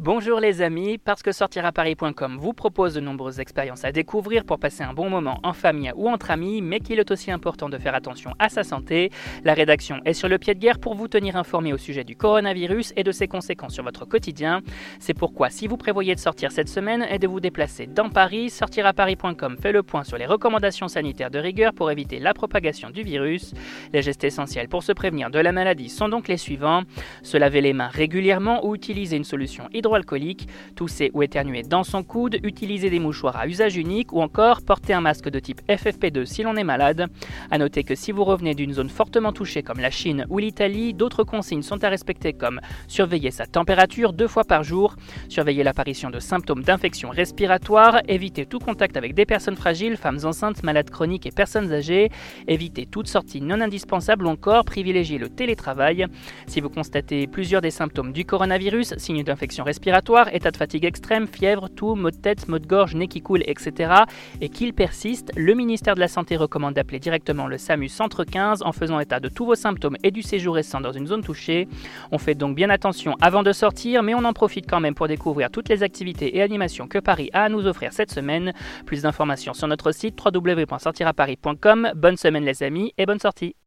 Bonjour les amis, parce que sortiraparis.com vous propose de nombreuses expériences à découvrir pour passer un bon moment en famille ou entre amis, mais qu'il est aussi important de faire attention à sa santé. La rédaction est sur le pied de guerre pour vous tenir informé au sujet du coronavirus et de ses conséquences sur votre quotidien. C'est pourquoi si vous prévoyez de sortir cette semaine et de vous déplacer dans Paris, sortiraparis.com fait le point sur les recommandations sanitaires de rigueur pour éviter la propagation du virus. Les gestes essentiels pour se prévenir de la maladie sont donc les suivants. Se laver les mains régulièrement ou utiliser une solution hydroalcoolique alcoolique, tousser ou éternuer dans son coude, utiliser des mouchoirs à usage unique ou encore porter un masque de type FFP2 si l'on est malade. A noter que si vous revenez d'une zone fortement touchée comme la Chine ou l'Italie, d'autres consignes sont à respecter comme surveiller sa température deux fois par jour, surveiller l'apparition de symptômes d'infection respiratoire, éviter tout contact avec des personnes fragiles, femmes enceintes, malades chroniques et personnes âgées, éviter toute sortie non indispensable ou encore privilégier le télétravail. Si vous constatez plusieurs des symptômes du coronavirus, signes d'infection respiratoire, respiratoire, état de fatigue extrême, fièvre, toux, maux de tête, maux de gorge, nez qui coule, etc. et qu'il persiste, le ministère de la Santé recommande d'appeler directement le SAMU Centre 15 en faisant état de tous vos symptômes et du séjour récent dans une zone touchée. On fait donc bien attention avant de sortir, mais on en profite quand même pour découvrir toutes les activités et animations que Paris a à nous offrir cette semaine. Plus d'informations sur notre site www.sortiraparis.com. Bonne semaine les amis et bonne sortie